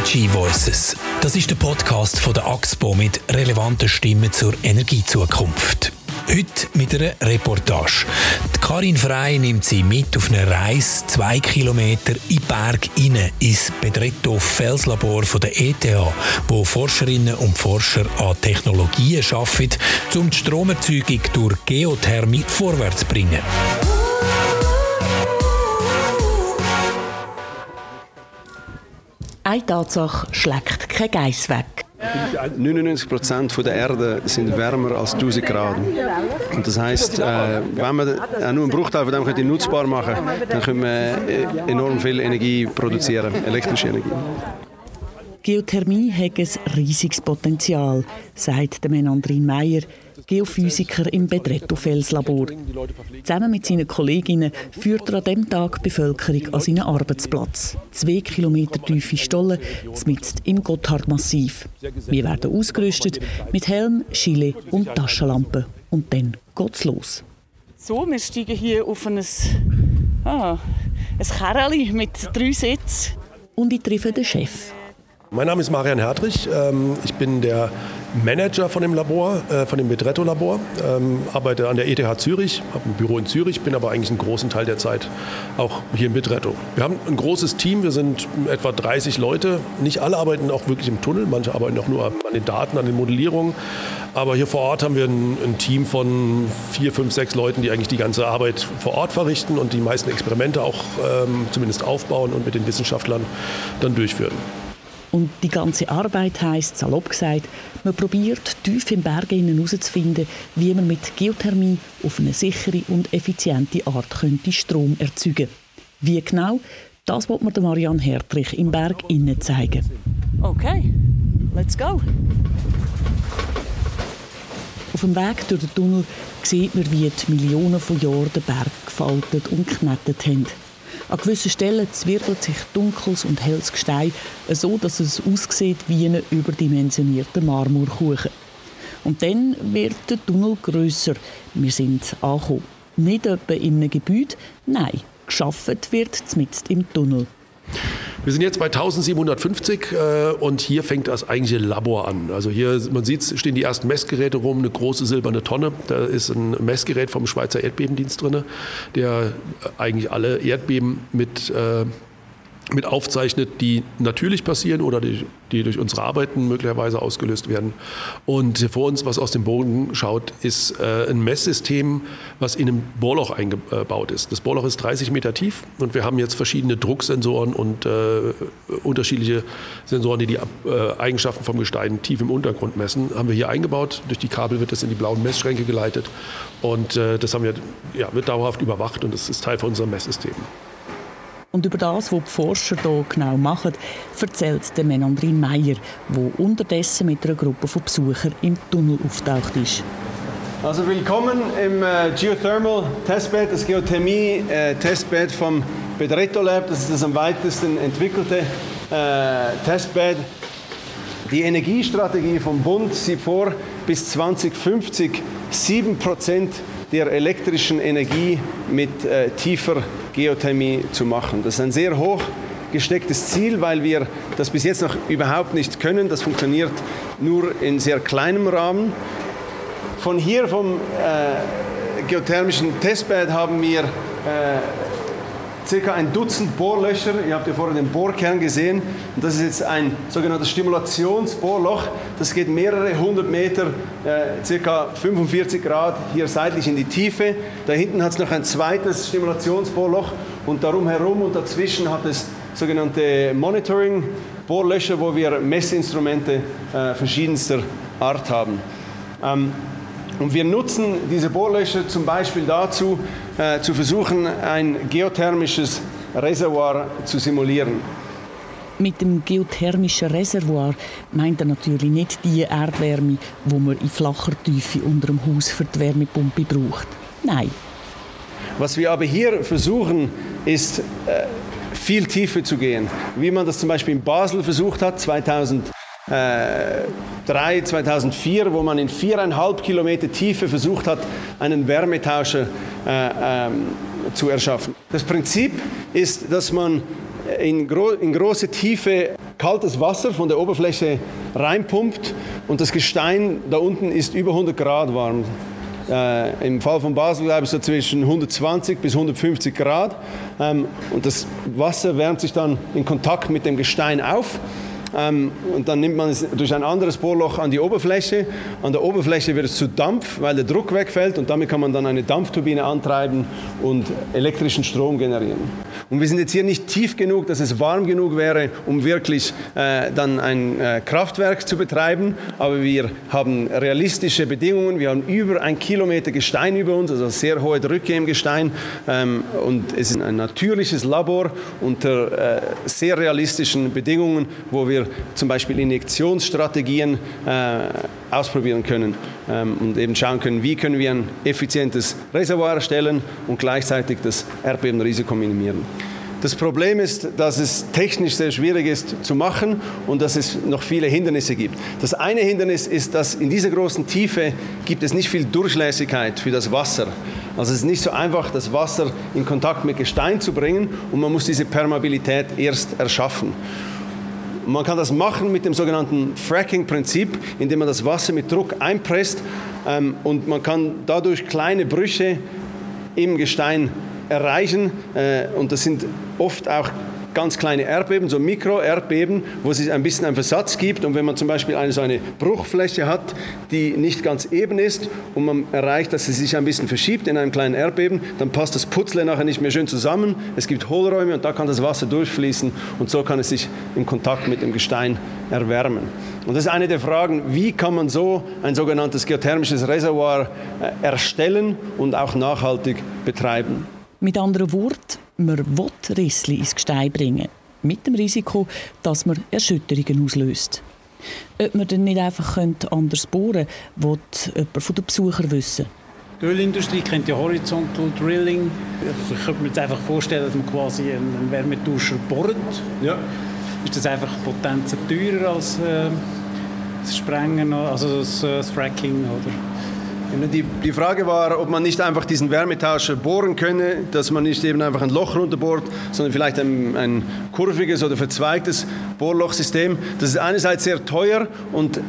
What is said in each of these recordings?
Energy Voices. Das ist der Podcast von der AXPO mit relevanten Stimmen zur Energiezukunft. Heute mit einer Reportage. Die Karin Frey nimmt sie mit auf eine Reise zwei Kilometer in den Berg rein, ins Bedretto Felslabor der ETH, wo Forscherinnen und Forscher an Technologien arbeiten, um die Stromerzeugung durch Geothermie vorwärts zu bringen. Eine Tatsache schlägt kein Geiss weg. 99 Prozent der Erde sind wärmer als 1000 Grad. Und das heißt, äh, wenn man äh, nur einen Bruchteil von dem nutzbar machen dann können wir äh, enorm viel Energie produzieren, elektrische Energie. Geothermie hat ein riesiges Potenzial, sagt der Menandrin Meyer, Geophysiker im Bedretto-Felslabor. Zusammen mit seinen Kolleginnen führt er an diesem Tag die Bevölkerung an seinen Arbeitsplatz. Zwei Kilometer tiefe Stollen, mitten im Gotthardmassiv. Wir werden ausgerüstet mit Helm, Schile und Taschenlampe. Und dann geht's los. So, wir steigen hier auf ein, ah, ein Kerli mit drei Sitzen. Und ich treffe den Chef. Mein Name ist Marian Hertrich. Ähm, ich bin der Manager von dem Labor, äh, von dem Bedretto-Labor. Ähm, arbeite an der ETH Zürich, habe ein Büro in Zürich, bin aber eigentlich einen großen Teil der Zeit auch hier in Bedretto. Wir haben ein großes Team, wir sind etwa 30 Leute. Nicht alle arbeiten auch wirklich im Tunnel, manche arbeiten auch nur an den Daten, an den Modellierungen. Aber hier vor Ort haben wir ein, ein Team von vier, fünf, sechs Leuten, die eigentlich die ganze Arbeit vor Ort verrichten und die meisten Experimente auch ähm, zumindest aufbauen und mit den Wissenschaftlern dann durchführen. Und die ganze Arbeit heisst, salopp gesagt, man probiert tief im Berg herauszufinden, wie man mit Geothermie auf eine sichere und effiziente Art könnte Strom erzeugen Wie genau, das wird mir Marianne Hertrich im Berg innen zeigen. Okay, let's go. Auf dem Weg durch den Tunnel sieht man, wie die Millionen von Jahren den Berg gefaltet und geknettet haben. An gewissen Stellen zwirbelt sich dunkles und helles Gestein, so dass es aussieht wie ein überdimensionierter Marmorkuchen. Und dann wird der Tunnel grösser. Wir sind angekommen. Nicht etwa in einem Gebäude, nein, geschaffen wird mitten im Tunnel. Wir sind jetzt bei 1750 äh, und hier fängt das eigentliche Labor an. Also hier, man sieht, stehen die ersten Messgeräte rum, eine große silberne Tonne. Da ist ein Messgerät vom Schweizer Erdbebendienst drin, der eigentlich alle Erdbeben mit äh, mit aufzeichnet, die natürlich passieren oder die, die, durch unsere Arbeiten möglicherweise ausgelöst werden. Und vor uns, was aus dem Boden schaut, ist äh, ein Messsystem, was in einem Bohrloch eingebaut ist. Das Bohrloch ist 30 Meter tief und wir haben jetzt verschiedene Drucksensoren und äh, unterschiedliche Sensoren, die die äh, Eigenschaften vom Gestein tief im Untergrund messen, haben wir hier eingebaut. Durch die Kabel wird das in die blauen Messschränke geleitet und äh, das haben wir, ja, wird dauerhaft überwacht und das ist Teil von unserem Messsystem. Und über das, was die Forscher hier genau machen, erzählt der Menandrin Meyer, der unterdessen mit einer Gruppe von Besuchern im Tunnel auftaucht ist. Also willkommen im äh, Geothermal Testbed, das Geothermie äh, Testbed vom Bedretto Lab. Das ist das am weitesten entwickelte äh, Testbed. Die Energiestrategie vom Bund sieht vor, bis 2050 7% der elektrischen Energie mit äh, tiefer Geothermie zu machen. Das ist ein sehr hoch gestecktes Ziel, weil wir das bis jetzt noch überhaupt nicht können. Das funktioniert nur in sehr kleinem Rahmen. Von hier vom äh, geothermischen Testbed haben wir äh, circa ein Dutzend Bohrlöcher. Ihr habt ja vorhin den Bohrkern gesehen. Und das ist jetzt ein sogenanntes Stimulationsbohrloch. Das geht mehrere hundert Meter, äh, circa 45 Grad hier seitlich in die Tiefe. Da hinten hat es noch ein zweites Stimulationsbohrloch und darum herum und dazwischen hat es sogenannte Monitoring-Bohrlöcher, wo wir Messinstrumente äh, verschiedenster Art haben. Ähm, und wir nutzen diese Bohrlöcher zum Beispiel dazu, äh, zu versuchen, ein geothermisches Reservoir zu simulieren. Mit dem geothermischen Reservoir meint er natürlich nicht die Erdwärme, wo man in flacher Tiefe unter dem Haus für die Wärmepumpe braucht. Nein. Was wir aber hier versuchen, ist äh, viel tiefer zu gehen. Wie man das zum Beispiel in Basel versucht hat, 2000. 2003, 2004, wo man in viereinhalb Kilometer Tiefe versucht hat, einen Wärmetauscher äh, ähm, zu erschaffen. Das Prinzip ist, dass man in, gro in große Tiefe kaltes Wasser von der Oberfläche reinpumpt und das Gestein da unten ist über 100 Grad warm. Äh, Im Fall von Basel glaube ich so zwischen 120 bis 150 Grad ähm, und das Wasser wärmt sich dann in Kontakt mit dem Gestein auf und dann nimmt man es durch ein anderes Bohrloch an die Oberfläche. An der Oberfläche wird es zu Dampf, weil der Druck wegfällt und damit kann man dann eine Dampfturbine antreiben und elektrischen Strom generieren. Und wir sind jetzt hier nicht tief genug, dass es warm genug wäre, um wirklich äh, dann ein äh, Kraftwerk zu betreiben. Aber wir haben realistische Bedingungen. Wir haben über ein Kilometer Gestein über uns, also sehr hohe Drücke im Gestein. Ähm, und es ist ein natürliches Labor unter äh, sehr realistischen Bedingungen, wo wir zum Beispiel Injektionsstrategien äh, ausprobieren können ähm, und eben schauen können, wie können wir ein effizientes Reservoir erstellen und gleichzeitig das Erdbebenrisiko minimieren. Das Problem ist, dass es technisch sehr schwierig ist zu machen und dass es noch viele Hindernisse gibt. Das eine Hindernis ist, dass in dieser großen Tiefe gibt es nicht viel Durchlässigkeit für das Wasser. Also es ist nicht so einfach, das Wasser in Kontakt mit Gestein zu bringen und man muss diese Permeabilität erst erschaffen. Man kann das machen mit dem sogenannten Fracking-Prinzip, indem man das Wasser mit Druck einpresst ähm, und man kann dadurch kleine Brüche im Gestein erreichen äh, und das sind oft auch ganz kleine Erdbeben, so Mikro-Erdbeben, wo es ein bisschen einen Versatz gibt. Und wenn man zum Beispiel eine so eine Bruchfläche hat, die nicht ganz eben ist und man erreicht, dass sie sich ein bisschen verschiebt in einem kleinen Erdbeben, dann passt das Putzle nachher nicht mehr schön zusammen. Es gibt Hohlräume und da kann das Wasser durchfließen und so kann es sich im Kontakt mit dem Gestein erwärmen. Und das ist eine der Fragen, wie kann man so ein sogenanntes geothermisches Reservoir äh, erstellen und auch nachhaltig betreiben. Mit anderen Worten, man will Rissli ins Gestein bringen, mit dem Risiko, dass man Erschütterungen auslöst. Ob man dann nicht einfach anders bohren könnte, will jemand von den Besuchern wissen. Die Ölindustrie kennt ja Horizontal Drilling. Also ich könnte mir jetzt einfach vorstellen, dass man quasi einen Wärmetauscher bohrt. Ja. Ist das einfach Potenzen teurer als äh, das Sprengen, also das, äh, das Fracking? Oder? Die, die, Frage war, ob man nicht einfach diesen Wärmetauscher bohren könne, dass man nicht eben einfach ein Loch runterbohrt, sondern vielleicht ein, ein kurviges oder verzweigtes Bohrlochsystem. Das ist einerseits sehr teuer und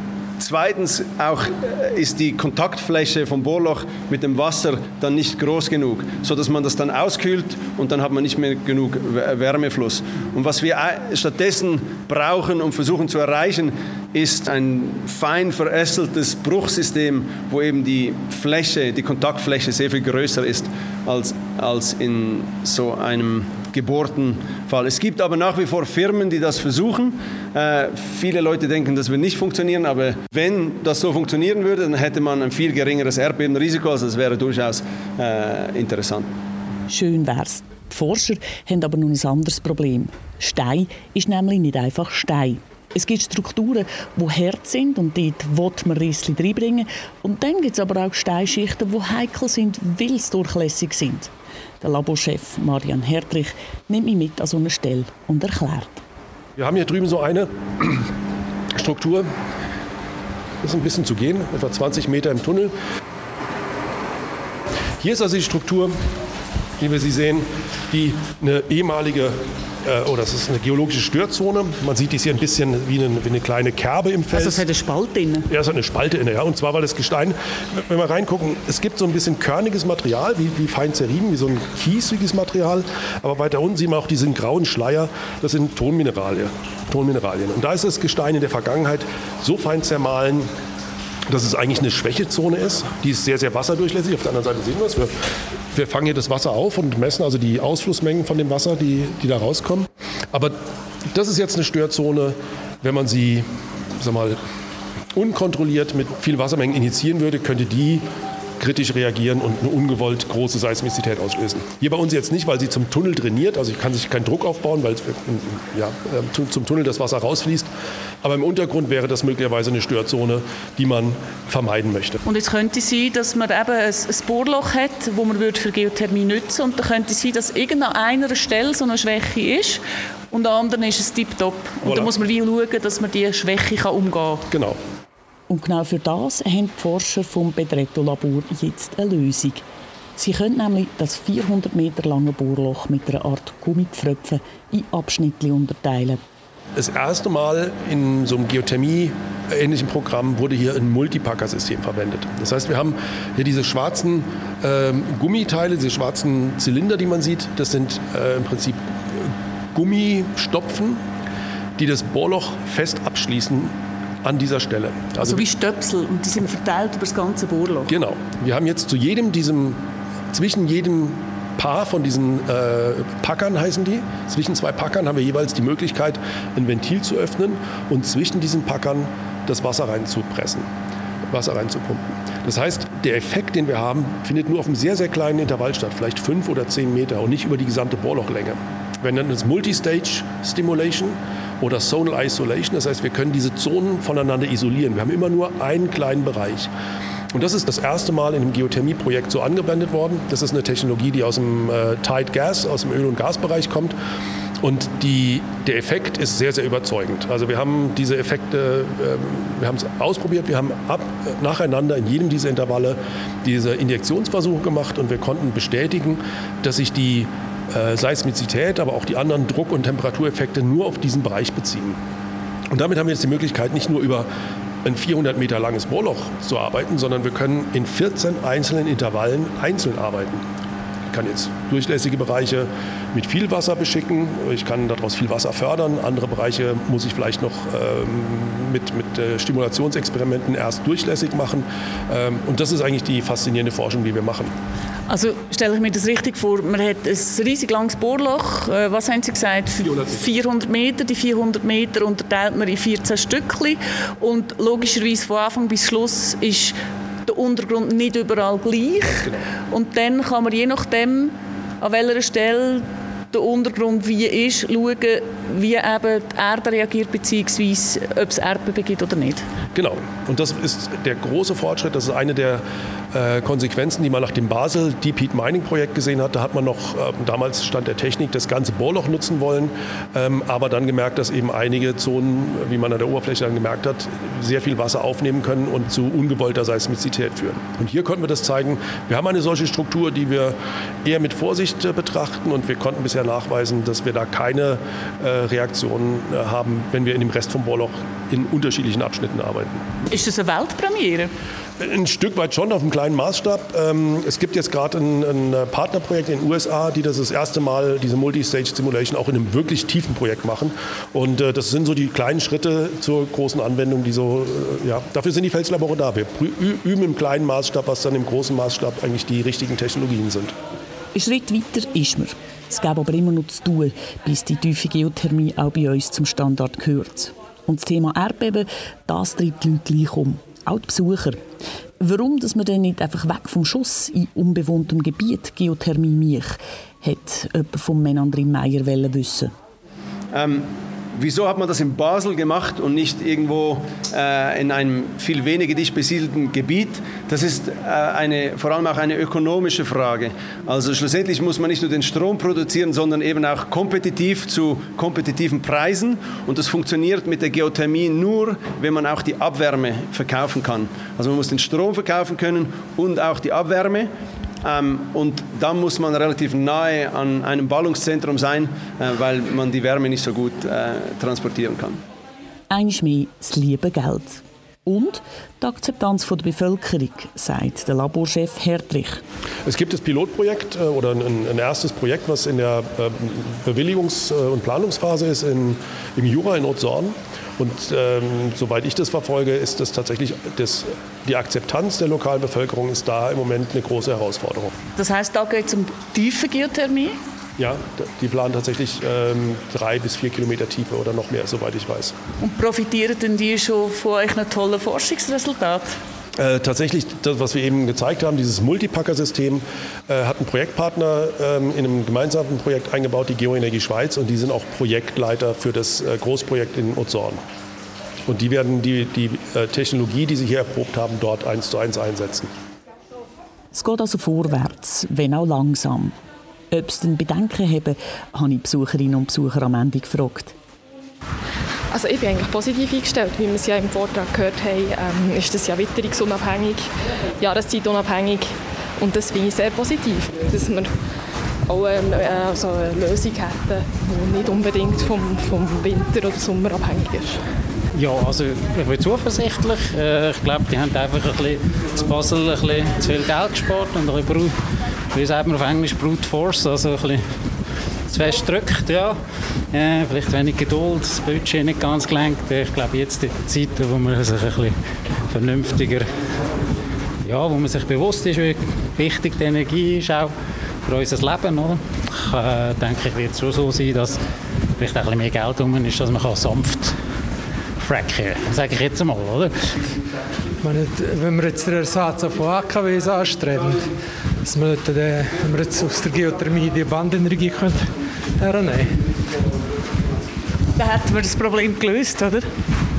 Zweitens auch äh, ist die Kontaktfläche vom Bohrloch mit dem Wasser dann nicht groß genug, sodass man das dann auskühlt und dann hat man nicht mehr genug Wärmefluss. Und was wir stattdessen brauchen und versuchen zu erreichen, ist ein fein verästeltes Bruchsystem, wo eben die Fläche, die Kontaktfläche sehr viel größer ist als, als in so einem gebohrten Fall. Es gibt aber nach wie vor Firmen, die das versuchen. Äh, viele Leute denken, das wird nicht funktionieren, aber wenn das so funktionieren würde, dann hätte man ein viel geringeres Erdbebenrisiko. Also das wäre durchaus äh, interessant. Schön wär's. Die Forscher haben aber noch ein anderes Problem. Stein ist nämlich nicht einfach Stein. Es gibt Strukturen, die hart sind und dort will man Rissli reinbringen. Und dann gibt es aber auch Steinschichten, die heikel sind, weil sie durchlässig sind. Der Laborchef Marian Hertrich nimmt mich mit an so eine Stelle und erklärt. Wir haben hier drüben so eine Struktur. Das ist ein bisschen zu gehen, etwa 20 Meter im Tunnel. Hier ist also die Struktur, wie wir sie sehen, die eine ehemalige äh, oh, das ist eine geologische Störzone. Man sieht dies hier ein bisschen wie eine, wie eine kleine Kerbe im Fels. Also es hat eine Spalte inne? Ja, es hat eine Spalte inne, ja. Und zwar, weil das Gestein, wenn wir reingucken, es gibt so ein bisschen körniges Material, wie, wie fein zerrieben, wie so ein kiesiges Material. Aber weiter unten sieht man auch diesen grauen Schleier, das sind Tonmineralien. Tonmineralien. Und da ist das Gestein in der Vergangenheit so fein zermahlen, dass es eigentlich eine Schwächezone ist. Die ist sehr, sehr wasserdurchlässig. Auf der anderen Seite sehen wir es. Wir, wir fangen hier das Wasser auf und messen also die Ausflussmengen von dem Wasser, die, die da rauskommen. Aber das ist jetzt eine Störzone, wenn man sie sag mal, unkontrolliert mit viel Wassermengen initiieren würde, könnte die kritisch reagieren und eine ungewollt große Seismizität auslösen. Hier bei uns jetzt nicht, weil sie zum Tunnel trainiert, also ich kann sich keinen Druck aufbauen, weil ja, ähm, zum Tunnel das Wasser rausfließt. Aber im Untergrund wäre das möglicherweise eine Störzone, die man vermeiden möchte. Und es könnte sein, dass man eben ein, Bohrloch hat, wo man für Geothermie nutzen und da könnte es sein, dass irgendeiner einer Stelle so eine Schwäche ist und an anderen ist es tiptop. Und voilà. da muss man wie schauen, dass man diese Schwäche umgehen kann. Genau. Und genau für das haben die Forscher vom Bedretto-Labor jetzt eine Lösung. Sie können nämlich das 400 Meter lange Bohrloch mit einer Art Gummipfröpfen in Abschnitte unterteilen. das erste Mal in so einem Geothermie ähnlichen Programm wurde hier ein Multipacker-System verwendet. Das heißt, wir haben hier diese schwarzen ähm, Gummiteile, diese schwarzen Zylinder, die man sieht. Das sind äh, im Prinzip Gummistopfen, die das Bohrloch fest abschließen an dieser Stelle. Also, also wie Stöpsel und die sind verteilt über das ganze Bohrloch. Genau. Wir haben jetzt zu jedem diesem, zwischen jedem Paar von diesen äh, Packern heißen die. Zwischen zwei Packern haben wir jeweils die Möglichkeit, ein Ventil zu öffnen und zwischen diesen Packern das Wasser reinzupressen, Wasser reinzupumpen. Das heißt, der Effekt, den wir haben, findet nur auf einem sehr, sehr kleinen Intervall statt, vielleicht fünf oder zehn Meter und nicht über die gesamte Bohrlochlänge. Wir nennen es Multistage Stimulation oder Zonal Isolation. Das heißt, wir können diese Zonen voneinander isolieren. Wir haben immer nur einen kleinen Bereich. Und das ist das erste Mal in einem Geothermie-Projekt so angewendet worden. Das ist eine Technologie, die aus dem äh, Tide Gas, aus dem Öl- und Gasbereich kommt. Und die, der Effekt ist sehr, sehr überzeugend. Also wir haben diese Effekte, äh, wir haben es ausprobiert, wir haben ab, nacheinander in jedem dieser Intervalle diese Injektionsversuche gemacht und wir konnten bestätigen, dass sich die äh, Seismizität, aber auch die anderen Druck- und Temperatureffekte nur auf diesen Bereich beziehen. Und damit haben wir jetzt die Möglichkeit, nicht nur über ein 400 Meter langes Bohrloch zu arbeiten, sondern wir können in 14 einzelnen Intervallen einzeln arbeiten. Ich kann jetzt durchlässige Bereiche mit viel Wasser beschicken, ich kann daraus viel Wasser fördern, andere Bereiche muss ich vielleicht noch ähm, mit, mit äh, Stimulationsexperimenten erst durchlässig machen. Ähm, und das ist eigentlich die faszinierende Forschung, die wir machen. Also stelle ich mir das richtig vor, man hat ein riesig langes Bohrloch, äh, was haben Sie gesagt? 400 Meter. 400 Meter. Die 400 Meter unterteilt man in 14 Stückchen und logischerweise von Anfang bis Schluss ist der Untergrund nicht überall gleich. Genau. Und dann kann man je nachdem, an welcher Stelle der Untergrund wie ist, schauen, wie eben die Erde reagiert, beziehungsweise ob es Erdbeben gibt oder nicht. Genau. Und das ist der große Fortschritt. Das ist eine der äh, Konsequenzen, die man nach dem Basel Deep Heat Mining Projekt gesehen hat. Da hat man noch, äh, damals stand der Technik, das ganze Bohrloch nutzen wollen, ähm, aber dann gemerkt, dass eben einige Zonen, wie man an der Oberfläche dann gemerkt hat, sehr viel Wasser aufnehmen können und zu ungewollter Seismizität führen. Und hier konnten wir das zeigen. Wir haben eine solche Struktur, die wir eher mit Vorsicht äh, betrachten und wir konnten bisher nachweisen, dass wir da keine äh, Reaktionen äh, haben, wenn wir in dem Rest vom Bohrloch in unterschiedlichen Abschnitten arbeiten. Ist das eine Weltpremiere? Ein Stück weit schon auf einem kleinen Maßstab. Ähm, es gibt jetzt gerade ein, ein, Partnerprojekt in den USA, die das das erste Mal, diese Multistage Simulation, auch in einem wirklich tiefen Projekt machen. Und äh, das sind so die kleinen Schritte zur großen Anwendung, die so, äh, ja, dafür sind die Felslabore da. Wir üben im kleinen Maßstab, was dann im großen Maßstab eigentlich die richtigen Technologien sind. Ein Schritt weiter ist man. Es gäbe aber immer noch zu tun, bis die tiefe Geothermie auch bei uns zum Standard gehört. Und das Thema Erdbeben, das treibt die Leute gleich um auch die Besucher. Warum dass man dann nicht einfach weg vom Schuss in unbewohntem Gebiet Geothermie mich, hat jemand von Menandrin Meyer wissen. Ähm, Wieso hat man das in Basel gemacht und nicht irgendwo äh, in einem viel weniger dicht besiedelten Gebiet? Das ist äh, eine, vor allem auch eine ökonomische Frage. Also schlussendlich muss man nicht nur den Strom produzieren, sondern eben auch kompetitiv zu kompetitiven Preisen. Und das funktioniert mit der Geothermie nur, wenn man auch die Abwärme verkaufen kann. Also man muss den Strom verkaufen können und auch die Abwärme. Ähm, und da muss man relativ nahe an einem Ballungszentrum sein, äh, weil man die Wärme nicht so gut äh, transportieren kann. Eines mehr das liebe Geld. Und die Akzeptanz der Bevölkerung, sagt der Laborchef Hertrich. Es gibt das Pilotprojekt äh, oder ein, ein, erstes Projekt, was in der äh, Bewilligungs- äh, und Planungsphase ist in, im Jura in Otzorn. Und ähm, soweit ich das verfolge, ist das tatsächlich das, die Akzeptanz der lokalen Bevölkerung ist da im Moment eine große Herausforderung. Das heißt, da geht es um tiefe Geothermie? Ja, die planen tatsächlich ähm, drei bis vier Kilometer Tiefe oder noch mehr, soweit ich weiß. Und profitieren denn die schon von euch einem tollen Forschungsresultat? Äh, tatsächlich, das, was wir eben gezeigt haben, dieses Multipacker-System, äh, hat ein Projektpartner ähm, in einem gemeinsamen Projekt eingebaut, die Geoenergie Schweiz, und die sind auch Projektleiter für das äh, Großprojekt in Uzorn. Und die werden die, die äh, Technologie, die sie hier erprobt haben, dort eins zu eins einsetzen. Es geht also vorwärts, wenn auch langsam. Ob es denn Bedenken haben, habe ich Besucherinnen und Besucher am Ende gefragt. Also ich bin eigentlich positiv eingestellt. Wie wir es ja im Vortrag gehört haben, ähm, ist das ja witterungsunabhängig, jahreszeitunabhängig und das finde ich sehr positiv, dass wir auch eine, äh, also eine Lösung hätten, die nicht unbedingt vom, vom Winter oder Sommer abhängig ist. Ja, also ich bin zuversichtlich. Äh, ich glaube, die haben einfach ein bisschen zu Basel ein bisschen zu viel Geld gespart und ein bisschen, wie sagt man auf Englisch, Brute Force, also ein bisschen zu fest drückt, ja. ja. Vielleicht wenig Geduld, das Budget nicht ganz gelenkt. Ich glaube, jetzt in der Zeit, wo man sich ein bisschen vernünftiger, ja, wo man sich bewusst ist, wie wichtig die Energie ist auch für unser Leben, oder? Ich äh, denke, ich wird es schon so sein, dass vielleicht auch ein bisschen mehr Geld rum ist, dass man sanft fracken kann, sage ich jetzt mal, oder? Wenn wir jetzt den Ersatz von AKWs anstreben, dass wir, dort, wenn wir jetzt aus der Geothermie die Bandenergie können hernehmen können. Dann hätten wir das Problem gelöst, oder?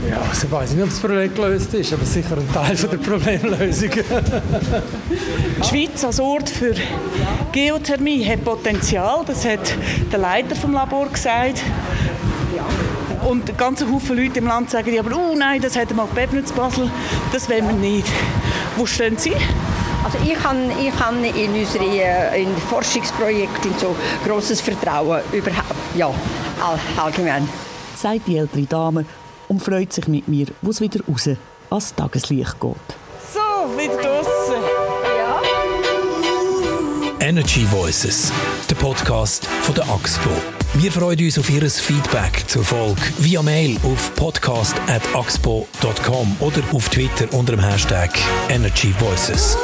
Ja, also ich weiß nicht, ob das Problem gelöst ist, aber sicher ein Teil von der Problemlösung. die Schweiz als Ort für Geothermie hat Potenzial, das hat der Leiter vom Labor gesagt. Und ganz Haufen Leute im Land sagen, aber oh nein, das hätte mal Pepnitz Basel, das wollen wir nicht. Wo stehen Sie? Also ich habe, ich habe in unsere in Forschungsprojekte und so großes Vertrauen überhaupt, ja, allgemein. Sagt die ältere Dame und freut sich mit mir, wo es wieder raus ans Tageslicht geht. So, wieder draußen. Ja. Energy Voices, der Podcast von der AXPO. Wir freuen uns auf Ihr Feedback zur Folge via Mail auf podcast.axpo.com oder auf Twitter unter dem Hashtag Energy Voices.